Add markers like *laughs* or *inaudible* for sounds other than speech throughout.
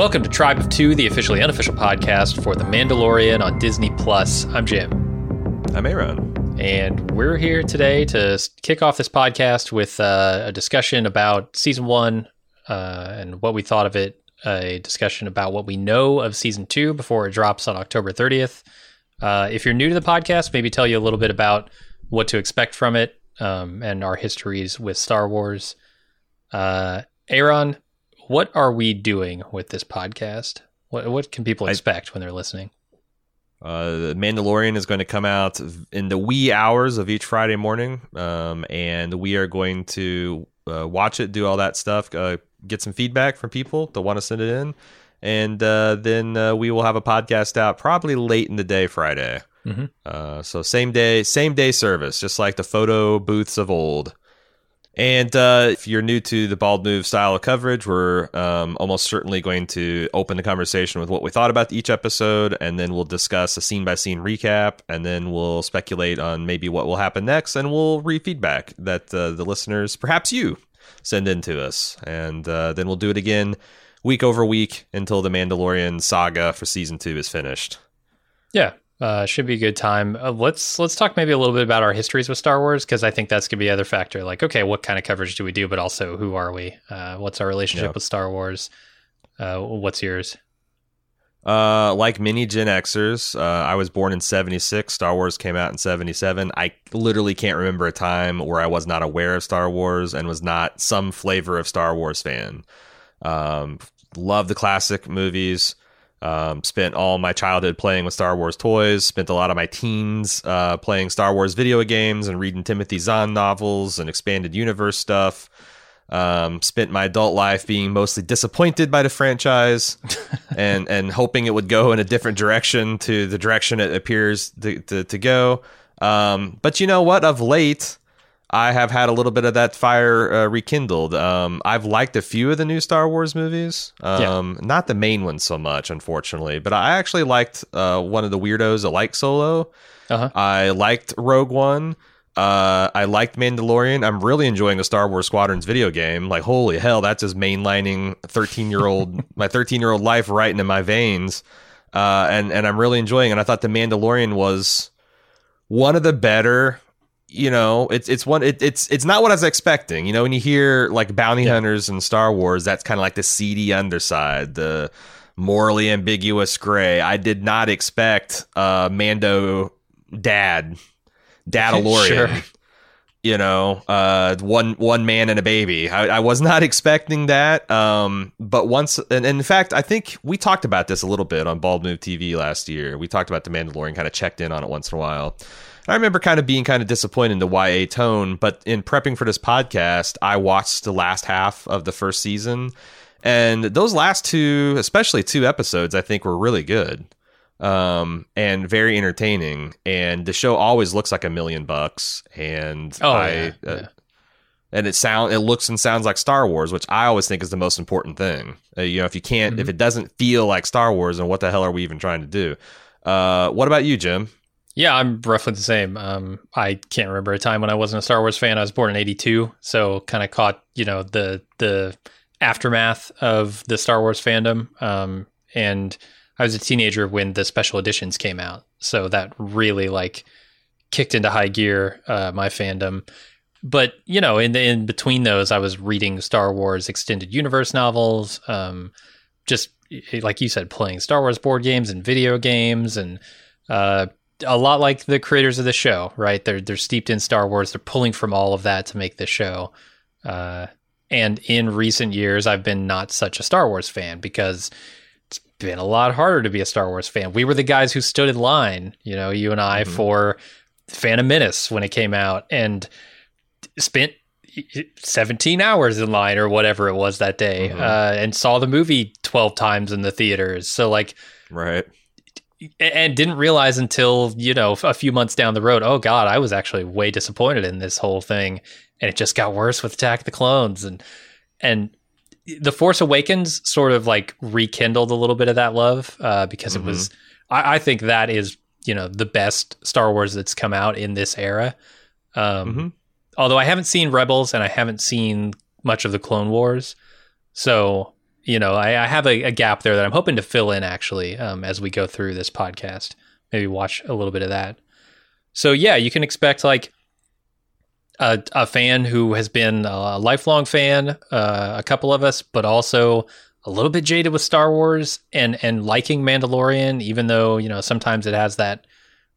Welcome to Tribe of Two, the officially unofficial podcast for The Mandalorian on Disney Plus. I'm Jim. I'm Aaron. And we're here today to kick off this podcast with uh, a discussion about season one uh, and what we thought of it, a discussion about what we know of season two before it drops on October 30th. Uh, if you're new to the podcast, maybe tell you a little bit about what to expect from it um, and our histories with Star Wars. Uh, Aaron, what are we doing with this podcast? What what can people expect I, when they're listening? Uh, the Mandalorian is going to come out in the wee hours of each Friday morning, um, and we are going to uh, watch it, do all that stuff, uh, get some feedback from people that want to send it in, and uh, then uh, we will have a podcast out probably late in the day Friday. Mm-hmm. Uh, so same day, same day service, just like the photo booths of old. And uh, if you're new to the Bald Move style of coverage, we're um, almost certainly going to open the conversation with what we thought about each episode, and then we'll discuss a scene by scene recap, and then we'll speculate on maybe what will happen next, and we'll read feedback that uh, the listeners, perhaps you, send in to us. And uh, then we'll do it again week over week until the Mandalorian saga for season two is finished. Yeah, uh, should be a good time. Uh, let's let's talk maybe a little bit about our histories with Star Wars because I think that's gonna be the other factor. Like, okay, what kind of coverage do we do? But also, who are we? Uh, what's our relationship yep. with Star Wars? Uh, what's yours? Uh, like many Gen Xers, uh, I was born in '76. Star Wars came out in '77. I literally can't remember a time where I was not aware of Star Wars and was not some flavor of Star Wars fan. Um, love the classic movies. Um, spent all my childhood playing with Star Wars toys. Spent a lot of my teens uh, playing Star Wars video games and reading Timothy Zahn novels and expanded universe stuff. Um, spent my adult life being mostly disappointed by the franchise *laughs* and and hoping it would go in a different direction to the direction it appears to, to, to go. Um, but you know what? Of late, I have had a little bit of that fire uh, rekindled. Um, I've liked a few of the new Star Wars movies. Um, yeah. Not the main ones so much, unfortunately, but I actually liked uh, one of the weirdos that like Solo. Uh-huh. I liked Rogue One. Uh, I liked Mandalorian. I'm really enjoying the Star Wars Squadrons video game. Like, holy hell, that's just mainlining 13 year old *laughs* my 13 year old life right into my veins. Uh, and and I'm really enjoying. it. And I thought the Mandalorian was one of the better you know, it's it's one it, it's it's not what I was expecting. You know, when you hear like bounty yeah. hunters and Star Wars, that's kind of like the seedy underside, the morally ambiguous gray. I did not expect uh Mando dad, Dadalorian. *laughs* sure. You know, uh, one one man and a baby. I, I was not expecting that. Um, but once, and, and, in fact, I think we talked about this a little bit on Bald Move TV last year. We talked about the Mandalorian, kind of checked in on it once in a while. I remember kind of being kind of disappointed in the YA tone, but in prepping for this podcast, I watched the last half of the first season. And those last two, especially two episodes, I think were really good um, and very entertaining. And the show always looks like a million bucks. And oh, I, yeah, uh, yeah. and it sound it looks and sounds like Star Wars, which I always think is the most important thing. Uh, you know, if you can't, mm-hmm. if it doesn't feel like Star Wars, then what the hell are we even trying to do? Uh, what about you, Jim? Yeah, I'm roughly the same. Um, I can't remember a time when I wasn't a Star Wars fan. I was born in '82, so kind of caught you know the the aftermath of the Star Wars fandom. Um, and I was a teenager when the special editions came out, so that really like kicked into high gear uh, my fandom. But you know, in the, in between those, I was reading Star Wars extended universe novels. Um, just like you said, playing Star Wars board games and video games, and uh, a lot like the creators of the show, right? They're they're steeped in Star Wars. They're pulling from all of that to make this show. Uh, and in recent years, I've been not such a Star Wars fan because it's been a lot harder to be a Star Wars fan. We were the guys who stood in line, you know, you and I, mm-hmm. for Phantom Menace when it came out, and spent 17 hours in line or whatever it was that day, mm-hmm. uh, and saw the movie 12 times in the theaters. So like, right and didn't realize until you know a few months down the road oh god i was actually way disappointed in this whole thing and it just got worse with attack the clones and and the force awakens sort of like rekindled a little bit of that love uh, because mm-hmm. it was I, I, think that is you know the best star wars that's come out in this era um, mm-hmm. although i haven't seen rebels and i haven't seen much of the clone wars so you know, I, I have a, a, gap there that I'm hoping to fill in actually um, as we go through this podcast. Maybe watch a little bit of that. So yeah, you can expect like a, a fan who has been a lifelong fan, uh, a couple of us, but also a little bit jaded with Star Wars and and liking Mandalorian, even though you know sometimes it has that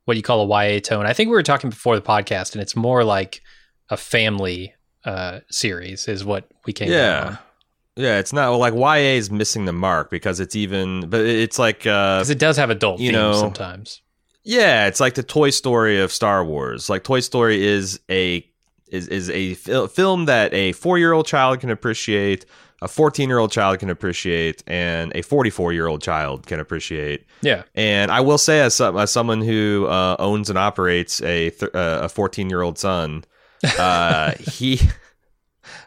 what you call a YA tone. I think we were talking before the podcast, and it's more like a family uh, series, is what we came. Yeah, yeah. It's not well, like YA is missing the mark because it's even, but it's like because uh, it does have adult you know sometimes. Yeah, it's like the Toy Story of Star Wars. Like Toy Story is a is is a fil- film that a four year old child can appreciate a 14 year old child can appreciate and a 44 year old child can appreciate. Yeah. And I will say, as, some, as someone who uh, owns and operates a th- uh, a 14 year old son, uh, *laughs* he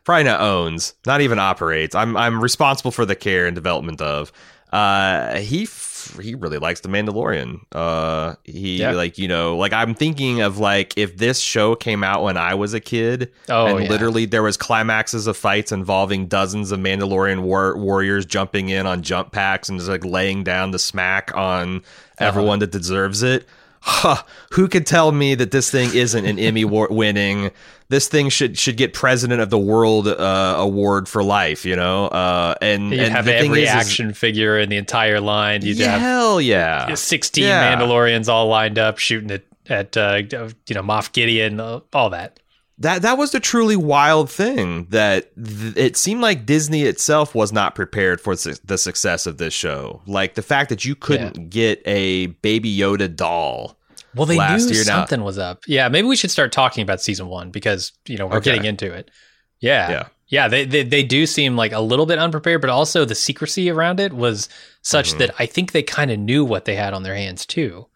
probably not owns, not even operates. I'm I'm responsible for the care and development of. Uh, he he really likes the Mandalorian. Uh, he yeah. like you know like I'm thinking of like if this show came out when I was a kid, oh, and yeah. literally there was climaxes of fights involving dozens of Mandalorian war- warriors jumping in on jump packs and just like laying down the smack on uh-huh. everyone that deserves it. Huh, who could tell me that this thing isn't an Emmy winning this thing should should get president of the world uh, award for life, you know. Uh, and you and have every is, action is, figure in the entire line. You yeah, have hell yeah, sixteen yeah. Mandalorians all lined up shooting at at uh, you know Moff Gideon, uh, all that. That that was the truly wild thing that th- it seemed like Disney itself was not prepared for su- the success of this show. Like the fact that you couldn't yeah. get a Baby Yoda doll well, they knew something now. was up. Yeah, maybe we should start talking about season one because you know we're okay. getting into it. Yeah, yeah, yeah. They, they they do seem like a little bit unprepared, but also the secrecy around it was such mm-hmm. that I think they kind of knew what they had on their hands too.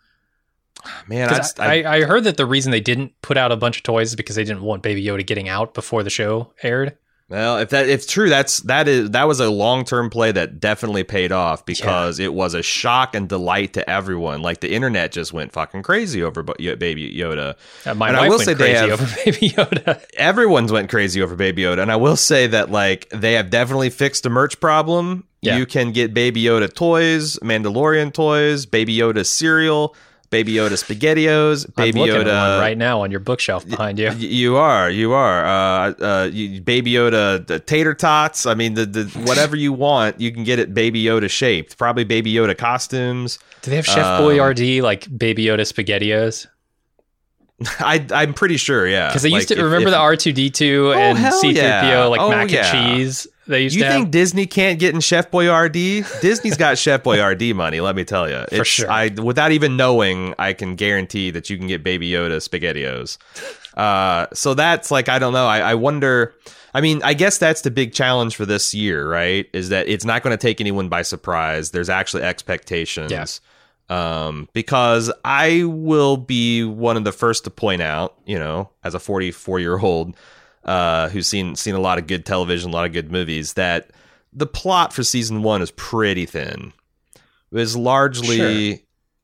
Man, I, I, I heard that the reason they didn't put out a bunch of toys is because they didn't want Baby Yoda getting out before the show aired. Well, if that if true, that's that is that was a long term play that definitely paid off because yeah. it was a shock and delight to everyone. Like the internet just went fucking crazy over Baby Yoda. Uh, my and wife I will went say crazy have, over *laughs* Baby Yoda. Everyone's went crazy over Baby Yoda, and I will say that like they have definitely fixed the merch problem. Yeah. You can get Baby Yoda toys, Mandalorian toys, Baby Yoda cereal. Baby Yoda SpaghettiOs, Baby Yoda right now on your bookshelf behind you. You are, you are. Uh, uh, you, Baby Yoda the tater tots. I mean, the, the whatever you want, you can get it Baby Yoda shaped. Probably Baby Yoda costumes. Do they have Chef um, Boyardee like Baby Yoda SpaghettiOs? I I'm pretty sure, yeah. Because they used to if, remember if, the R two D two and C three PO like oh, mac yeah. and cheese. They used you think have? Disney can't get in Chef Boyardee? Disney's got Chef Boyardee money. Let me tell you, it's, for sure. I without even knowing, I can guarantee that you can get Baby Yoda Spaghettios. Uh, so that's like I don't know. I, I wonder. I mean, I guess that's the big challenge for this year, right? Is that it's not going to take anyone by surprise. There's actually expectations. Yeah. Um, because I will be one of the first to point out, you know, as a 44 year old, uh, who's seen seen a lot of good television, a lot of good movies, that the plot for season one is pretty thin. It was largely sure.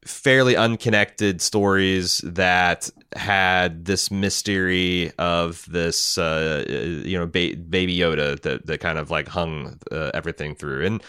fairly unconnected stories that had this mystery of this, uh, you know, ba- baby Yoda that, that kind of like hung uh, everything through. And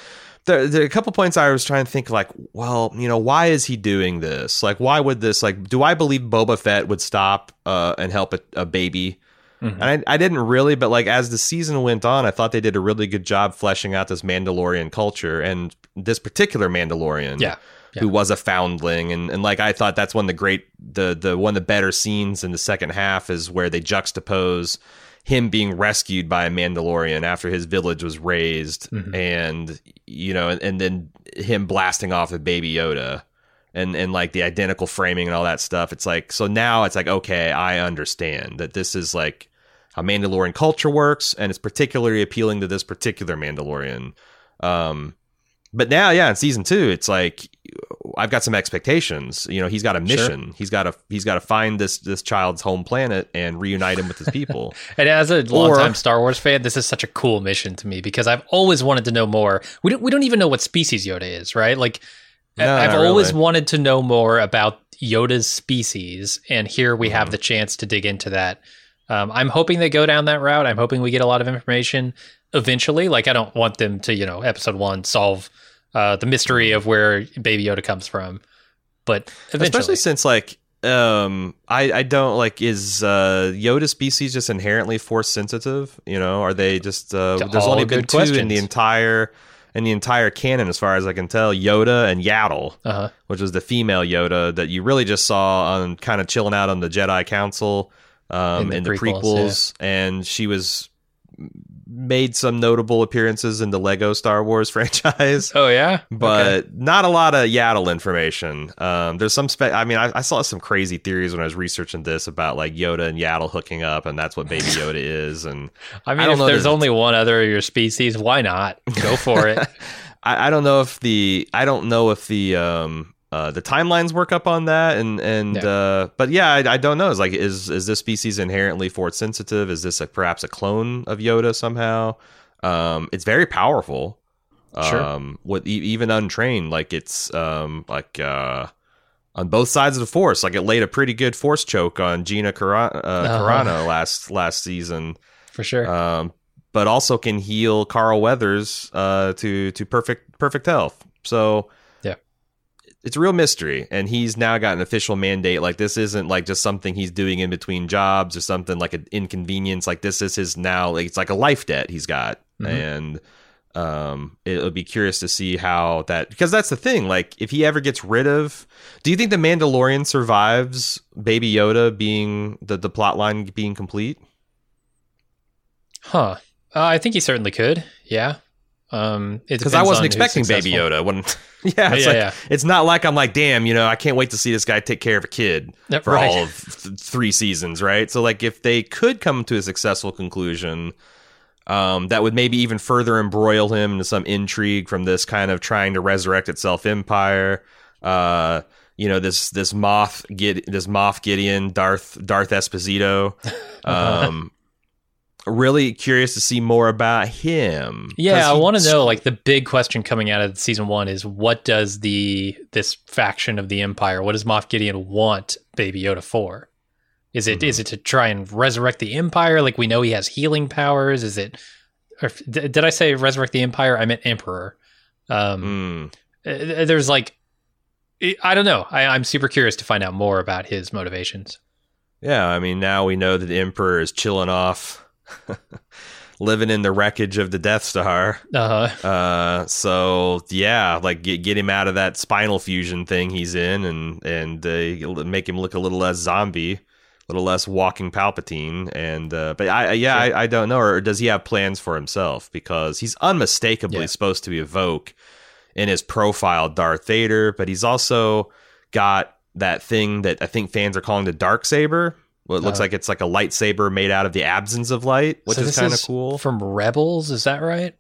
there, there are a couple points I was trying to think like, well, you know, why is he doing this? Like, why would this? Like, do I believe Boba Fett would stop uh, and help a, a baby? Mm-hmm. And I, I didn't really, but like as the season went on, I thought they did a really good job fleshing out this Mandalorian culture and this particular Mandalorian. Yeah. Yeah. who was a foundling and, and like I thought that's one of the great the the one of the better scenes in the second half is where they juxtapose him being rescued by a Mandalorian after his village was razed mm-hmm. and you know and, and then him blasting off with baby Yoda and and like the identical framing and all that stuff. It's like so now it's like okay, I understand that this is like how Mandalorian culture works, and it's particularly appealing to this particular Mandalorian. Um, but now, yeah, in season two, it's like I've got some expectations. You know, he's got a mission. Sure. He's got to he's got to find this this child's home planet and reunite him with his people. *laughs* and as a longtime Star Wars fan, this is such a cool mission to me because I've always wanted to know more. We don't we don't even know what species Yoda is, right? Like no, I've always really. wanted to know more about Yoda's species, and here we mm have mm-hmm. the chance to dig into that. Um, I'm hoping they go down that route. I'm hoping we get a lot of information. eventually. Like I don't want them to, you know, episode one solve uh, the mystery of where Baby Yoda comes from, but eventually. especially since like um i i don't like is uh yoda species just inherently force sensitive you know are they just uh To there's only been good two in the entire in the entire canon as far as i can tell yoda and yaddle uh-huh. which was the female yoda that you really just saw on kind of chilling out on the jedi council um In in the the, prequels, prequels, and she was made some notable appearances in the lego star wars *laughs* franchise Oh yeah, but Okay. not a lot of Yaddle information. Um, there's some. Spe- I mean, I, I saw some crazy theories when I was researching this about like Yoda and Yaddle hooking up, and that's what Baby *laughs* Yoda is. And I mean, don't if there's only one other of your species, why not go for it? *laughs* I, I don't know if the I don't know if the um uh, the timelines work up on that, and and Yeah. uh, but yeah, I, I don't know. It's like is is this species inherently force sensitive? Is this a, perhaps a clone of Yoda somehow? Um, it's very powerful. Sure. Um, with e- even untrained, like it's um like uh on both sides of the force. Like it laid a pretty good force choke on Gina Carano, uh, Uh-huh. Carano last last season for sure. um, but also can heal Carl Weathers uh, to to perfect perfect health. So. It's a real mystery, and he's now got an official mandate. Like this isn't like just something he's doing in between jobs or something like an inconvenience. Like this is his now. Like it's like a life debt he's got, Mhm. and um, it'll be curious to see how that because that's the thing. Like if he ever gets rid of, do you think the Mandalorian survives Baby Yoda being the the plot line being complete? huh. Uh, I think he certainly could. Yeah. Um, because I wasn't expecting Baby. Yoda. When *laughs* yeah, it's Yeah, like yeah. it's not like I'm like, damn, you know, I can't wait to see this guy take care of a kid for right. all of th- three seasons, right? So like, if they could come to a successful conclusion, um, that would maybe even further embroil him into some intrigue from this kind of trying to resurrect itself empire. Uh, you know this this moth get this moth Gideon Darth Darth Esposito. *laughs* Um, really curious to see more about him. Yeah, I want to know. Like the big question coming out of season one is what does the this faction of the Empire, what does Moff Gideon want Baby Yoda for? Is it is Mhm. it to try and resurrect the Empire? Like we know he has healing powers. Is it? Or, did I say resurrect the Empire? I meant Emperor. Um, Mm. uh, there's like, I don't know. I, I'm super curious to find out more about his motivations. Yeah, I mean, now we know that the Emperor is chilling off, *laughs* living in the wreckage of the Death Star. Uh, Uh, so yeah, like get get him out of that spinal fusion thing he's in, and and uh, make him look a little less zombie, a little less walking Palpatine. And uh, but I yeah. I, I don't know, or does he have plans for himself? Because he's unmistakably Yeah. supposed to evoke in his profile Darth Vader, but he's also got that thing that I think fans are calling the dark saber. Well, it looks Uh, like it's like a lightsaber made out of the absence of light, which so is kind of cool. From Rebels, is that right?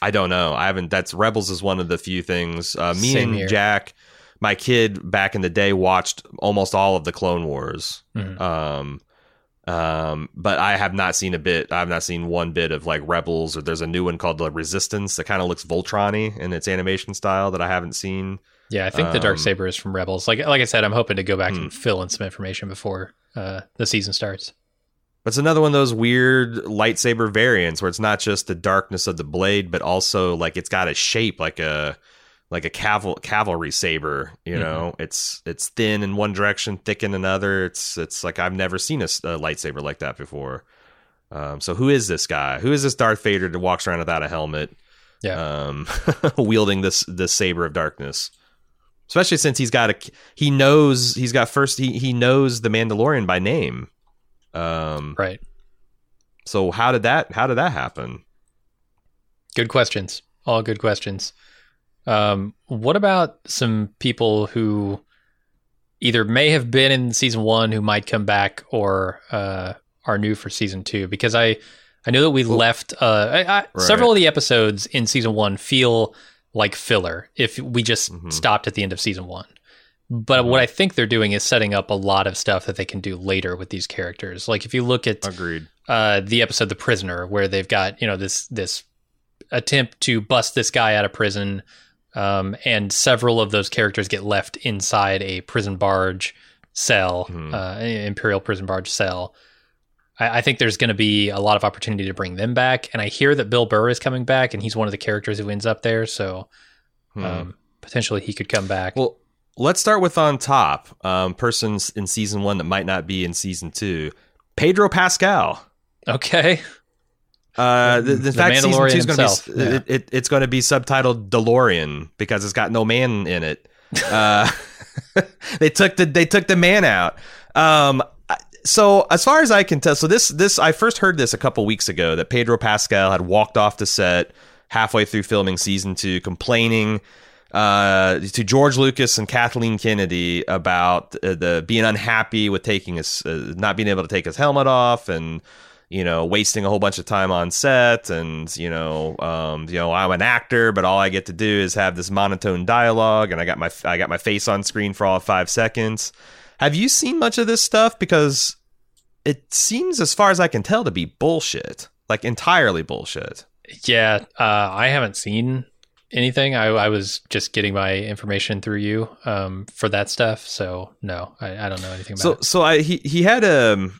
I don't know. I haven't. That's Rebels is one of the few things. Uh, me Same and here. Jack, my kid back in the day, watched almost all of the Clone Wars. Mhm. Um, um, but I have not seen a bit. I have not seen one bit of like Rebels, or there's a new one called the Resistance that kind of looks Voltron-y in its animation style that I haven't seen. Yeah, I think the dark Um, saber is from Rebels. Like like I said, I'm hoping to go back Hmm. and fill in some information before uh, the season starts. But it's another one of those weird lightsaber variants where it's not just the darkness of the blade, but also like it's got a shape like a like a caval- cavalry saber. You Mhm. know, it's it's thin in one direction, thick in another. It's it's like I've never seen a lightsaber like that before. Um, so who is this guy? Who is this Darth Vader that walks around without a helmet? Yeah. um, *laughs* wielding this this saber of darkness. Especially since he's got a he knows he's got first he he knows the Mandalorian by name. Um, Right. so how did that how did that happen? Good questions. All good questions. Um, what about some people who either may have been in season one who might come back or uh, are new for season two? Because I, I know that we left uh, I, I, Right. several of the episodes in season one feel like filler if we just Mhm. stopped at the end of season one. But what I think they're doing is setting up a lot of stuff that they can do later with these characters. Like if you look at Agreed. uh, the episode "The Prisoner," where they've got you know this this attempt to bust this guy out of prison, um, and several of those characters get left inside a prison barge cell, Hmm. uh, imperial prison barge cell. I, I think there's going to be a lot of opportunity to bring them back. And I hear that Bill Burr is coming back, and he's one of the characters who ends up there. So Hmm. um, potentially he could come back. Well, let's start with on top. Um, persons in season one that might not be in season two. Pedro Pascal. okay. Uh, the, the, The fact season two is going to be yeah. it, it, it's going to be subtitled DeLorean because it's got no man in it. *laughs* Uh, *laughs* they took the they took the man out. Um, so as far as I can tell, so this this I first heard this a couple weeks ago that Pedro Pascal had walked off the set halfway through filming season two, complaining uh, to George Lucas and Kathleen Kennedy about uh, the being unhappy with taking his uh, not being able to take his helmet off and you know wasting a whole bunch of time on set and you know um, you know I'm an actor but all I get to do is have this monotone dialogue and I got my I got my face on screen for all five seconds. Have you seen much of this stuff? Because it seems, as far as I can tell, to be bullshit, like entirely bullshit. Yeah, uh, I haven't seen anything. I, I was just getting my information through you um, for that stuff. So no, I, I don't know anything about So it. so I he he had a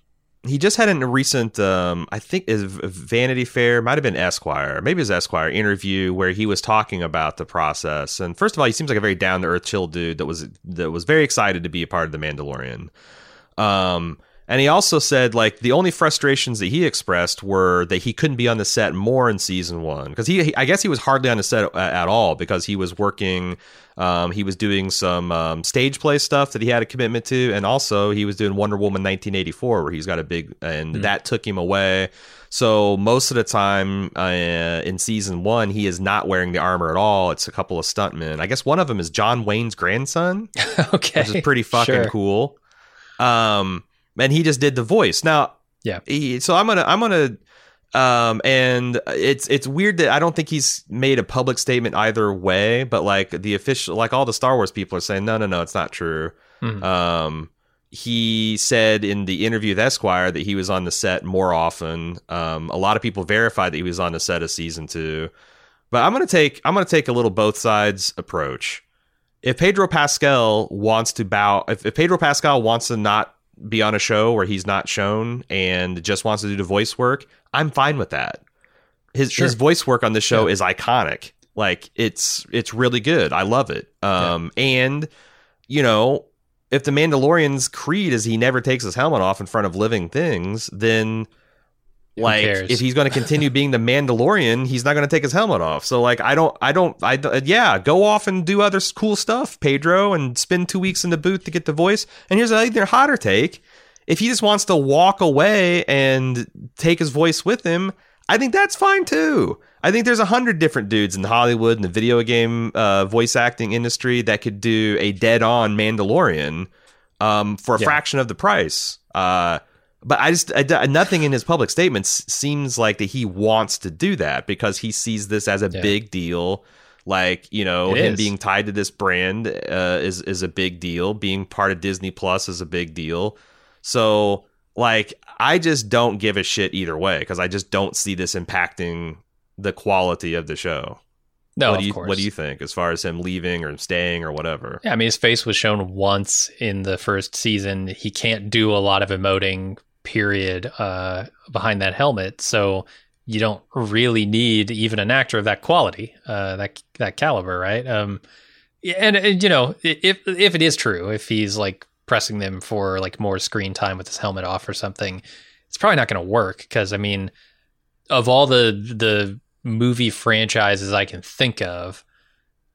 he just had a recent um I think is Vanity Fair might have been Esquire maybe it was Esquire interview where he was talking about the process. And first of all he seems like a very down to earth chill dude that was that was very excited to be a part of the Mandalorian. Um and he also said like the only frustrations that he expressed were that he couldn't be on the set more in season one because he, he I guess he was hardly on the set at, at all because he was working um, he was doing some um, stage play stuff that he had a commitment to, and also he was doing Wonder Woman 1984, where he's got a big, and that took him away. So most of the time uh, in season one, he is not wearing the armor at all. It's a couple of stuntmen. I guess one of them is John Wayne's grandson, *laughs* okay, which is pretty fucking Sure. cool. Um, and he just did the voice. Now, Yeah. he, so I'm gonna I'm gonna um and it's it's weird that I don't think he's made a public statement either way, but like the official like all the Star Wars people are saying no no no it's not true. Mhm. Um he said in the interview with Esquire that he was on the set more often. Um a lot of people verified that he was on the set of season 2. But I'm going to take I'm to take a little both sides approach. If Pedro Pascal wants to bow if, if Pedro Pascal wants to not be on a show where he's not shown and just wants to do the voice work, I'm fine with that. His Sure. his voice work on this show Yeah. is iconic. Like it's it's really good. I love it. Um and you know, if the Mandalorian's creed is he never takes his helmet off in front of living things, then like if he's going to continue being the Mandalorian, he's not going to take his helmet off. So like I don't I don't I yeah, go off and do other cool stuff, Pedro, and spend 2 weeks in the booth to get the voice. And here's another hotter take. If he just wants to walk away and take his voice with him, I think that's fine too. I think there's a hundred different dudes in Hollywood and the video game uh, voice acting industry that could do a dead-on Mandalorian um, for a Yeah. fraction of the price. Uh, but I just I, nothing in his public statements seems like that he wants to do that because he sees this as a Yeah. big deal. Like you know, It him is. being tied to this brand uh, is is a big deal. Being part of Disney Plus is a big deal. So like I just don't give a shit either way because I just don't see this impacting the quality of the show. No, what of do you course. what do you think as far as him leaving or staying or whatever? Yeah, I mean, his face was shown once in the first season. He can't do a lot of emoting, period, uh, behind that helmet. So you don't really need even an actor of that quality, uh, that that caliber, right? Um, and, and you know, if if it is true, if he's like pressing them for like more screen time with his helmet off or something, it's probably not going to work because I mean, of all the the movie franchises I can think of,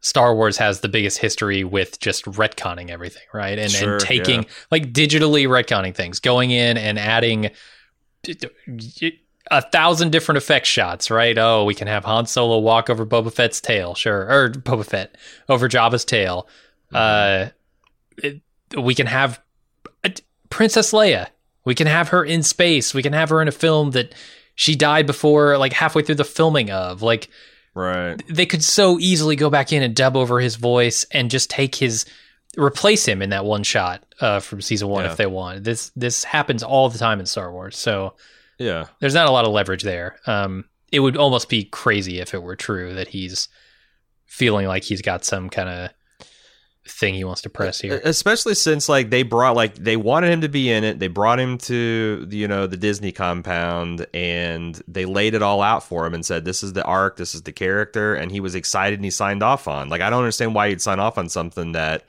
Star Wars has the biggest history with just retconning everything, right? And Sure, and taking yeah. like digitally retconning things, going in and adding a thousand different effect shots, right? Oh, we can have Han Solo walk over Boba Fett's tail, sure, or Boba Fett over Jabba's tail. Uh, it, we can have uh, Princess Leia. We can have her in space. We can have her in a film that she died before, like halfway through the filming of. Like Right. they could so easily go back in and dub over his voice and just take his replace him in that one shot uh, from season one Yeah. if they want. This this happens all the time in Star Wars, so Yeah. there's not a lot of leverage there. Um, it would almost be crazy if it were true that he's feeling like he's got some kind of thing he wants to press here. Especially since like they brought like they wanted him to be in it. They brought him to you know the Disney compound and they laid it all out for him and said this is the arc, this is the character, and he was excited and he signed off on. Like I don't understand why you'd sign off on something that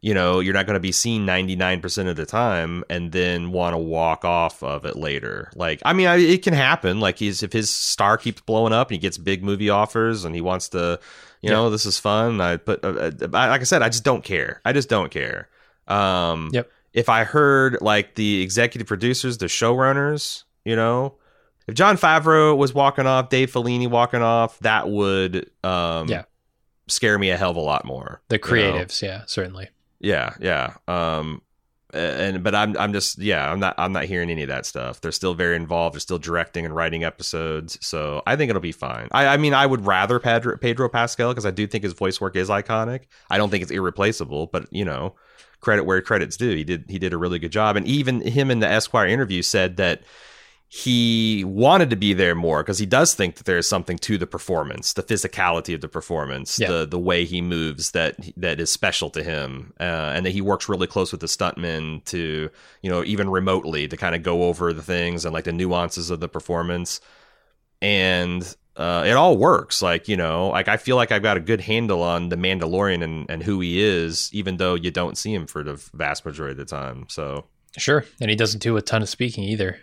you know you're not going to be seen 99% of the time and then want to walk off of it later like i mean I, it can happen like he's if his star keeps blowing up and he gets big movie offers and he wants to you yeah. know this is fun. I put uh, uh like i said i just don't care. I just don't care. Um yep. if i heard like the executive producers the showrunners you know if Jon Favreau was walking off dave filoni walking off that would um yeah. scare me a hell of a lot more the creatives you know? yeah certainly. Yeah, yeah. Um, and but I'm I'm just yeah I'm not I'm not hearing any of that stuff. They're still very involved. They're still directing and writing episodes, so I think it'll be fine. I, I mean I would rather Pedro, Pedro Pascal because I do think his voice work is iconic. I don't think it's irreplaceable, but you know, credit where credit's due. He did he did a really good job, and even him in the Esquire interview said that he wanted to be there more because he does think that there is something to the performance, the physicality of the performance, yeah. the the way he moves that that is special to him, uh, and that he works really close with the stuntmen to you know even remotely to kind of go over the things and like the nuances of the performance, and uh, it all works. Like you know, like I feel like I've got a good handle on the Mandalorian and and who he is, even though you don't see him for the vast majority of the time. So sure, and he doesn't do a ton of speaking either.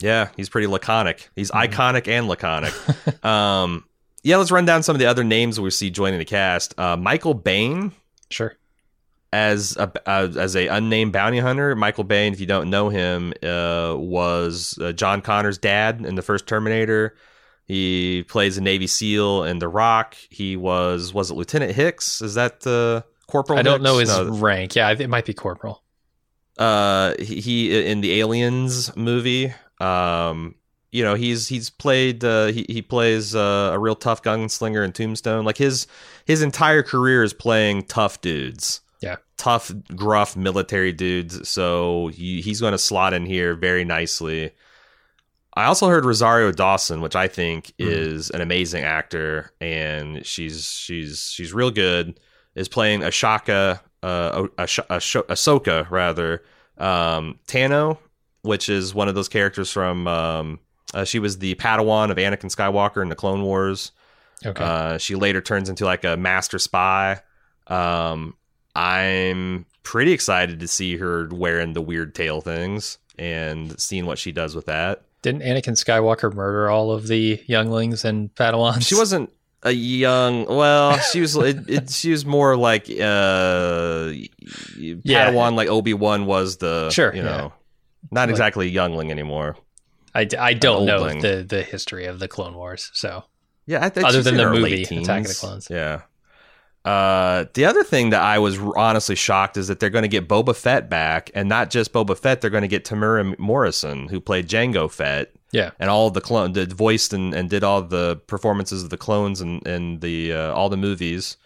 Yeah, he's pretty laconic. He's mm-hmm. iconic and laconic. *laughs* um, yeah, let's run down some of the other names we see joining the cast. Uh, Michael Biehn, sure, as a uh, as a unnamed bounty hunter. Michael Biehn, if you don't know him, uh, was uh, John Connor's dad in the first Terminator. He plays a Navy SEAL in The Rock. He was was it Lieutenant Hicks? Is that the Corporal? I don't Hicks? know his no. rank. Yeah, it might be Corporal. Uh, he, he in the Aliens movie um, you know, he's he's played uh, he he plays uh, a real tough gunslinger in Tombstone. Like his his entire career is playing tough dudes. Yeah, tough, gruff military dudes. So he, he's going to slot in here very nicely. I also heard Rosario Dawson, which I think mm. is an amazing actor, and she's she's she's real good. Is playing Ashaka, uh, Ash- Ash- Ahsoka rather, um, Tano which is one of those characters from. Um, uh, she was the Padawan of Anakin Skywalker in the Clone Wars. Okay. Uh, she later turns into like a master spy. Um, I'm pretty excited to see her wearing the weird tail things and seeing what she does with that. Didn't Anakin Skywalker murder all of the younglings and Padawans? She wasn't a young. Well, she was. it, it, she was more like uh, *laughs* Padawan, yeah. like Obi Wan was the. Sure, you know. Not like, exactly a youngling anymore. I, I don't know the, the history of the Clone Wars, so yeah, I other than the movie Attack of the Clones, yeah. Uh, the other thing that I was honestly shocked is that they're going to get Boba Fett back, and not just Boba Fett. They're going to get Temuera Morrison, who played Jango Fett, yeah, and all the clone, did voiced and, and did all the performances of the clones and and the uh, all the movies.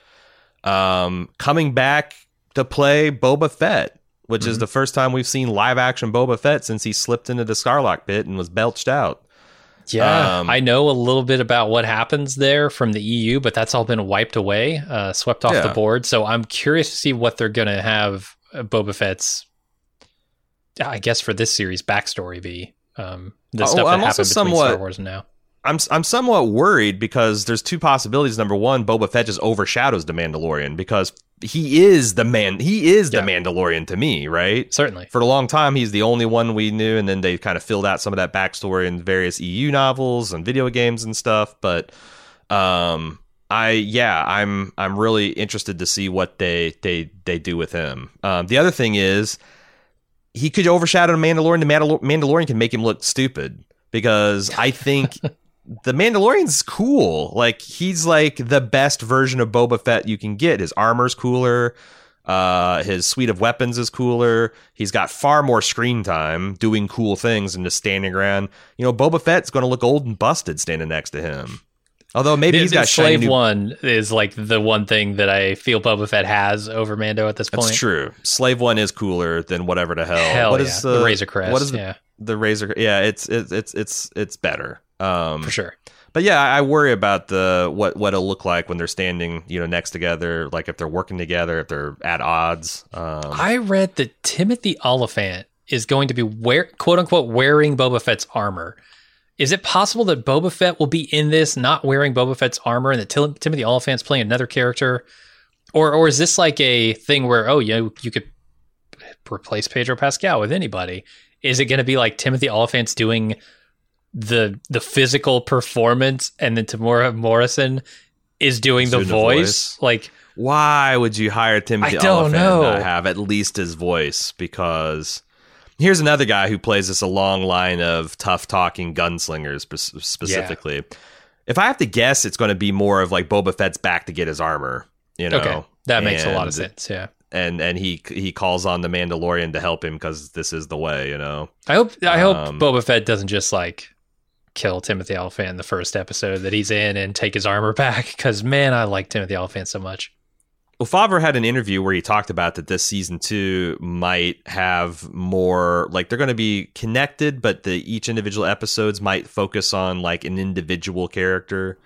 Um, coming back to play Boba Fett which mm-hmm. is the first time we've seen live action Boba Fett since he slipped into the Sarlacc pit and was belched out. Yeah, um, I know a little bit about what happens there from the EU, but that's all been wiped away, uh, swept off yeah. the board. So I'm curious to see what they're going to have uh, Boba Fett's, I guess, for this series backstory be. Um, the oh, stuff that I'm happened between somewhat, Star Wars and now. I'm I'm somewhat worried because there's two possibilities. Number one, Boba Fett just overshadows the Mandalorian because he is the man. He is the. Mandalorian to me, right? Certainly. For a long time, he's the only one we knew, and then they kind of filled out some of that backstory in various EU novels and video games and stuff. But, um, I yeah, I'm I'm really interested to see what they they they do with him. Um, the other thing is, he could overshadow the Mandalorian. The Mandal- Mandalorian can make him look stupid because I think *laughs* the Mandalorian's cool. Like he's like the best version of Boba Fett you can get. His armor's cooler. Uh, his suite of weapons is cooler. He's got far more screen time doing cool things and just standing around. You know, Boba Fett's going to look old and busted standing next to him. Although maybe he's got Slave new... One is like the one thing that I feel Boba Fett has over Mando at this point. That's true. Slave One is cooler than whatever the hell. Hell what yeah. is the, the Razor Crest? What is the, yeah. the Razor? Yeah, it's it's it's it's it's better. Um, For sure. but yeah, I worry about the what what it'll look like when they're standing, you know, next together. Like if they're working together, if they're at odds. Um, I read that Timothy Olyphant is going to be wear quote unquote wearing Boba Fett's armor. Is it possible that Boba Fett will be in this not wearing Boba Fett's armor and that Tim- Timothy Olyphant's playing another character? Or or is this like a thing where oh you know, you could replace Pedro Pascal with anybody? Is it going to be like Timothy Olyphant's doing the the physical performance and then Temuera Morrison is doing the voice? voice. Like why would you hire Timothy I don't Olyphant and know. not have at least his voice? Because here's another guy who plays this a long line of tough talking gunslingers spe- specifically. If I have to guess, it's going to be more of like Boba Fett's back to get his armor. You know, okay, that makes a lot of sense. Yeah. And and he he calls on the Mandalorian to help him because this is the way. You know. I hope I hope Um, Boba Fett doesn't just like kill Timothy Olyphant in the first episode that he's in and take his armor *laughs* back because man, I like Timothy Olyphant so much. Well, Favreau had an interview where he talked about that this season two might have more like they're going to be connected, but the each individual episodes might focus on like an individual character.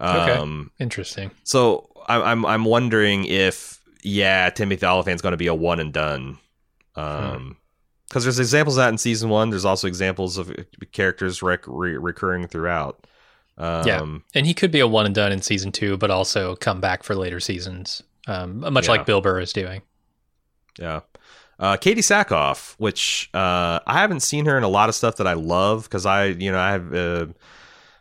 Okay. Um, Interesting. so I, I'm I'm wondering if yeah, Timothy Olyphant's going to be a one and done. Um, because there's examples of that in season one. There's also examples of characters rec- re- recurring throughout. Um, Yeah. And he could be a one and done in season two, but also come back for later seasons, um, much Yeah. like Bill Burr is doing. Yeah. Uh, Katee Sackhoff, which uh, I haven't seen her in a lot of stuff that I love because I, you know, I have, uh,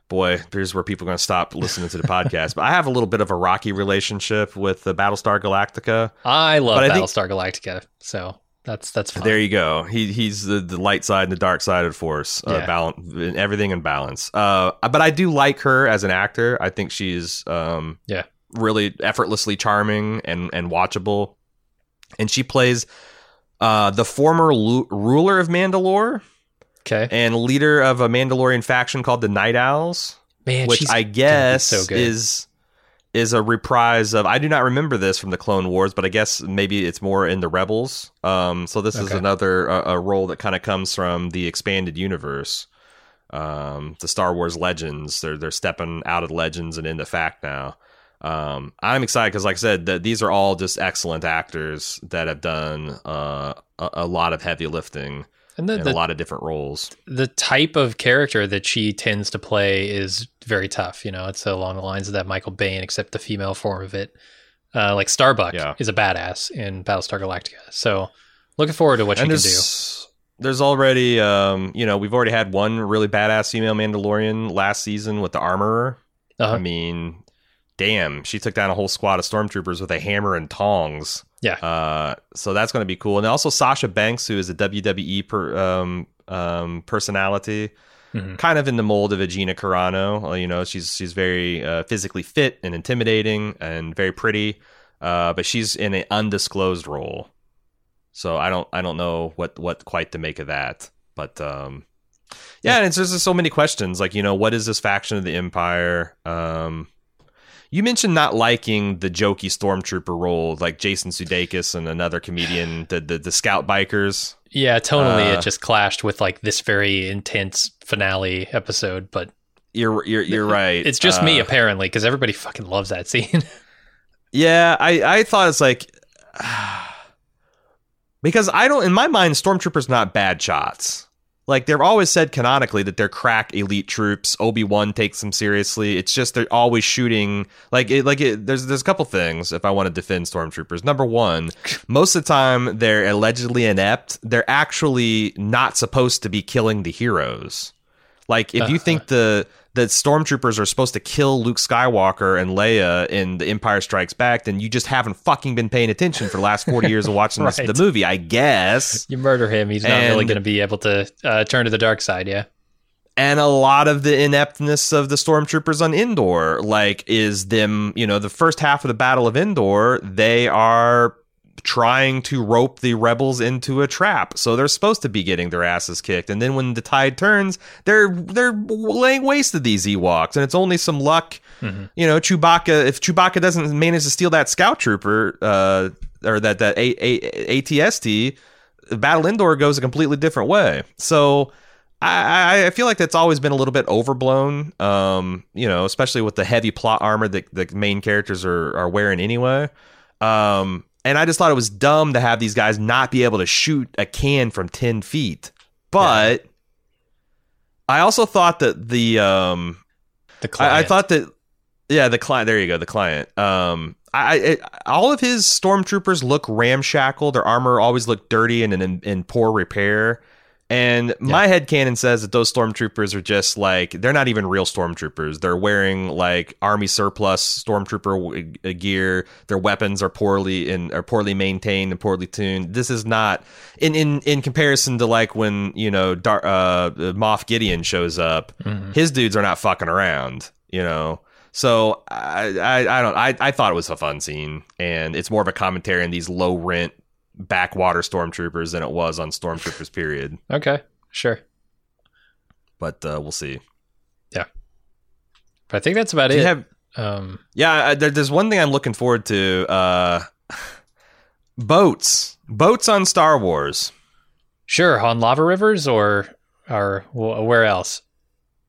boy, here's where people are going to stop listening to the podcast. But I have a little bit of a rocky relationship with the Battlestar Galactica. I love I think- Battlestar Galactica, so that's that's fine. There you go. He he's the, the light side and the dark side of the force. Uh, Yeah. balance, everything in balance. Uh, but I do like her as an actor. I think she's um, Yeah. really effortlessly charming and and watchable. And she plays uh, the former lu- ruler of Mandalore okay, and leader of a Mandalorian faction called the Nite Owls, man, which I guess so is is a reprise of. I do not remember this from the Clone Wars, but I guess maybe it's more in the Rebels. Um, so this is another uh, a role that kind of comes from the expanded universe. Um, the Star Wars Legends. They're they're stepping out of Legends and into fact now. Um, I'm excited because, like I said, that these are all just excellent actors that have done uh, a, a lot of heavy lifting and the, the, a lot of different roles. the type of character that she tends to play is very tough. You know, it's along the lines of that Michael Biehn, except the female form of it. Uh, like Starbuck Yeah. is a badass in Battlestar Galactica. So looking forward to what she and can do. there's there's already um you know we've already had one really badass female Mandalorian last season with the armorer. Uh-huh. I mean, damn, she took down a whole squad of stormtroopers with a hammer and tongs. Yeah. Uh, so that's going to be cool. And also Sasha Banks, who is a WWE per, um, um, personality, Mhm. kind of in the mold of a Gina Carano. Uh, you know, she's she's very uh, physically fit and intimidating and very pretty, uh, but she's in an undisclosed role. So I don't I don't know what what quite to make of that. But um, yeah, and it's there's just so many questions. Like you know, what is this faction of the Empire? Um, you mentioned not liking the jokey stormtrooper role, like Jason Sudeikis and another comedian, the the, the Scout Bikers. Yeah, totally. Uh, it just clashed with like this very intense finale episode, but You're you're you're right. it's just me Uh, apparently because everybody fucking loves that scene. *laughs* Yeah, I I thought it's like *sighs* because I don't in my mind stormtroopers not bad shots. Like they've always said canonically that they're crack elite troops. Obi Wan takes them seriously. It's just they're always shooting like it, like it, there's there's a couple things if I want to defend stormtroopers. Number one, most of the time they're allegedly inept. They're actually not supposed to be killing the heroes. Like if you think *laughs* the the stormtroopers are supposed to kill Luke Skywalker and Leia in The Empire Strikes Back, then you just haven't fucking been paying attention for the last forty *laughs* years of watching this, the movie. I guess. you murder him, he's not really going to be able to uh, turn to the dark side. Yeah, and a lot of the ineptness of the stormtroopers on Endor, like, is them, you know, the first half of the Battle of Endor, they are trying to rope the rebels into a trap. So they're supposed to be getting their asses kicked. And then when the tide turns, they're they're laying waste to these Ewoks. And it's only some luck, Mhm. you know, Chewbacca, if Chewbacca doesn't manage to steal that scout trooper, uh, or that, that a- a- ATST, Battle Endor goes a completely different way. So I, I feel like that's always been a little bit overblown. Um, you know, especially with the heavy plot armor that the main characters are are wearing anyway. Um, and I just thought it was dumb to have these guys not be able to shoot a can from ten feet. But yeah. I also thought that the um, the client. I, I thought that yeah, the client. There you go, the client. Um, I, it, all of his stormtroopers look ramshackle. Their armor always looked dirty and in, in poor repair. And yeah. my head canon says that those stormtroopers are just like they're not even real stormtroopers. They're wearing like army surplus stormtrooper gear. Their weapons are poorly and are poorly maintained and poorly tuned. This is not in in in comparison to like when you know Dar- uh, Moff Gideon shows up. Mm-hmm. His dudes are not fucking around. You know. So I, I, I don't I, I thought it was a fun scene, and it's more of a commentary on these low rent backwater stormtroopers than it was on stormtroopers. Period. Okay, sure, but uh, we'll see. Yeah, but I think that's about Do it. Have, um, yeah, there, there's one thing I'm looking forward to. Uh, *laughs* boats, boats on Star Wars. Sure, on lava rivers or or where else?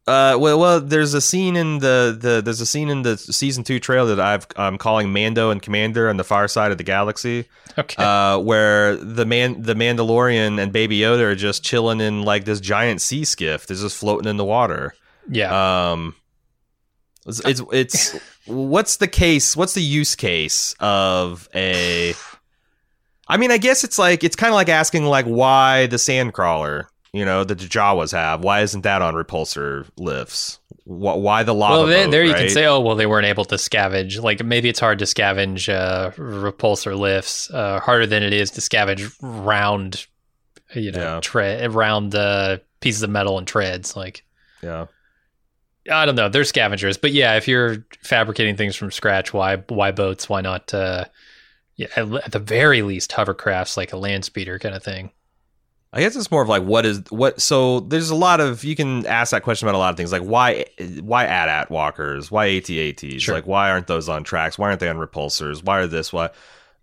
Uh, well, well, there's a scene in the, the there's a scene in the season two trailer that I've I'm calling Mando and Commander on the far side of the galaxy. Okay. Uh, where the man the Mandalorian and Baby Yoda are just chilling in like this giant sea skiff. They're just floating in the water. Yeah. Um. It's it's, it's what's the case? What's the use case of a? I mean, I guess it's like it's kind of like asking like why the Sandcrawler you know, the Jawas have. Why isn't that on repulsor lifts? Why the lava? Well, boat, there you right? can say, oh, well, they weren't able to scavenge. Like maybe it's hard to scavenge uh, repulsor lifts, uh, harder than it is to scavenge round, you know, yeah. tread round uh, pieces of metal and treads. Like, yeah. I don't know. They're scavengers, but yeah, if you're fabricating things from scratch, why why boats? Why not? Uh, yeah, at, at the very least, hovercrafts like a land speeder kind of thing. I guess it's more of like what is what. So there's a lot of you can ask that question about a lot of things, like why why AT-AT walkers, why AT-ATs, sure. like why aren't those on tracks? Why aren't they on repulsors? Why are this? Why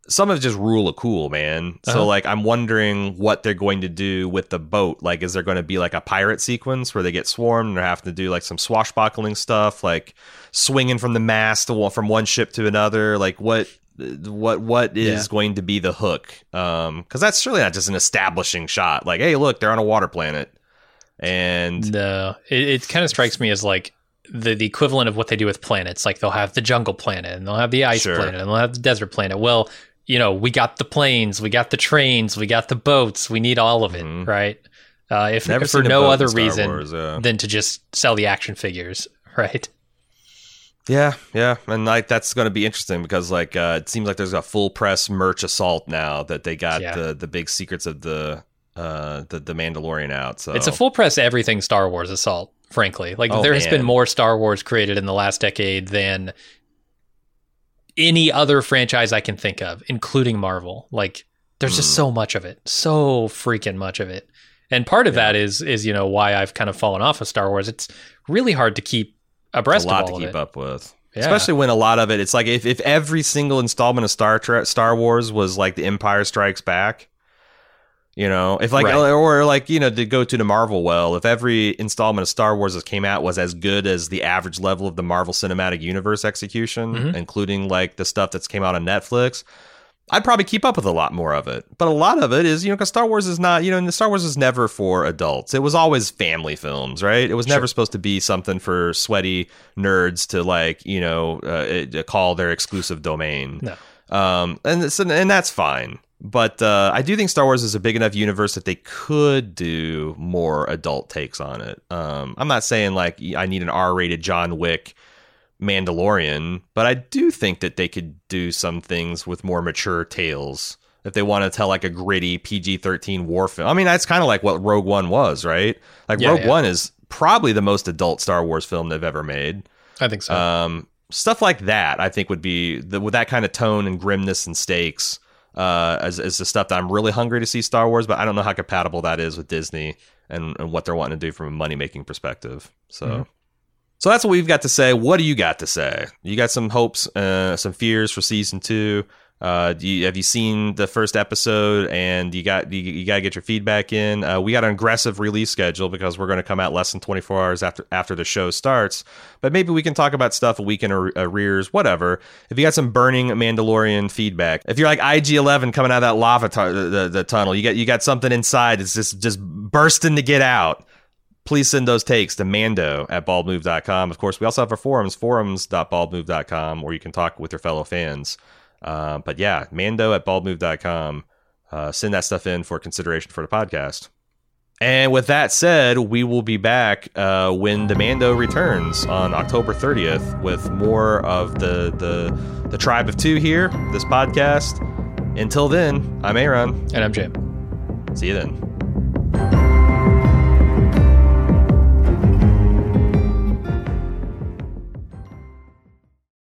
some of just rule of cool, man. Uh-huh. So like I'm wondering what they're going to do with the boat. Like, is there going to be like a pirate sequence where they get swarmed and they're having to do like some swashbuckling stuff, like swinging from the mast to, from one ship to another? Like what what what is yeah. going to be the hook um because that's surely not just an establishing shot like hey look they're on a water planet and no it, it kind of strikes me as like the, the equivalent of what they do with planets like they'll have the jungle planet and they'll have the ice sure. planet and they'll have the desert planet well you know we got the planes we got the trains we got the boats we need all of it mm-hmm. right uh, if, if for no other reason Wars, yeah. than to just sell the action figures *laughs* right yeah, yeah, and like that's going to be interesting because like uh, it seems like there's a full press merch assault now that they got yeah. the the big secrets of the uh the the Mandalorian out. So it's a full press everything Star Wars assault. Frankly, like oh, there has man. been more Star Wars created in the last decade than any other franchise I can think of, including Marvel. Like there's mm. just hmm. so much of it, so freaking much of it. And part of yeah. that is is you know why I've kind of fallen off of Star Wars. It's really hard to keep abreast a lot to keep it. up with. Yeah. Especially when a lot of it, it's like if, if every single installment of Star Trek, Star Wars was like The Empire Strikes Back, you know, if like, right. or like, you know, to go to the Marvel well, if every installment of Star Wars that came out was as good as the average level of the Marvel Cinematic Universe execution, mm-hmm. including like the stuff that's came out on Netflix, I'd probably keep up with a lot more of it. But a lot of it is, you know, because Star Wars is not, you know, Star Wars is never for adults. It was always family films, right? It was never supposed to be something for sweaty nerds to like, you know, uh, call their exclusive domain. No. Um, and and that's fine. But uh, I do think Star Wars is a big enough universe that they could do more adult takes on it. Um, I'm not saying like I need an R-rated John Wick Mandalorian, but I do think that they could do some things with more mature tales if they want to tell like a gritty PG 13 war film. I mean, that's kind of like what Rogue One was, right? Like yeah, Rogue yeah. One is probably the most adult Star Wars film they've ever made. I think so. Um, stuff like that, I think would be the, with that kind of tone and grimness and stakes. Uh, as, as the stuff that I'm really hungry to see Star Wars, but I don't know how compatible that is with Disney and, and what they're wanting to do from a money making perspective. So, mm-hmm. So that's what we've got to say. What do you got to say? You got some hopes, uh, some fears for season two. Uh, you, have you seen the first episode? And you got you, you got to get your feedback in. Uh, we got an aggressive release schedule because we're going to come out less than 24 hours after after the show starts. But maybe we can talk about stuff a week in ar- arrears, whatever. If you got some burning Mandalorian feedback, if you're like IG11 coming out of that lava the, the, the tunnel, you got you got something inside. It's just just bursting to get out please send those takes to mando at baldmove.com. Of course, we also have our forums, forums.baldmove.com, where you can talk with your fellow fans. Uh, but yeah, mando at baldmove.com. Uh, send that stuff in for consideration for the podcast. And with that said, we will be back uh, when the Mando returns on October 30th with more of the, the the Tribe of Two here, this podcast. Until then, I'm Aaron. And I'm Jim. See you then.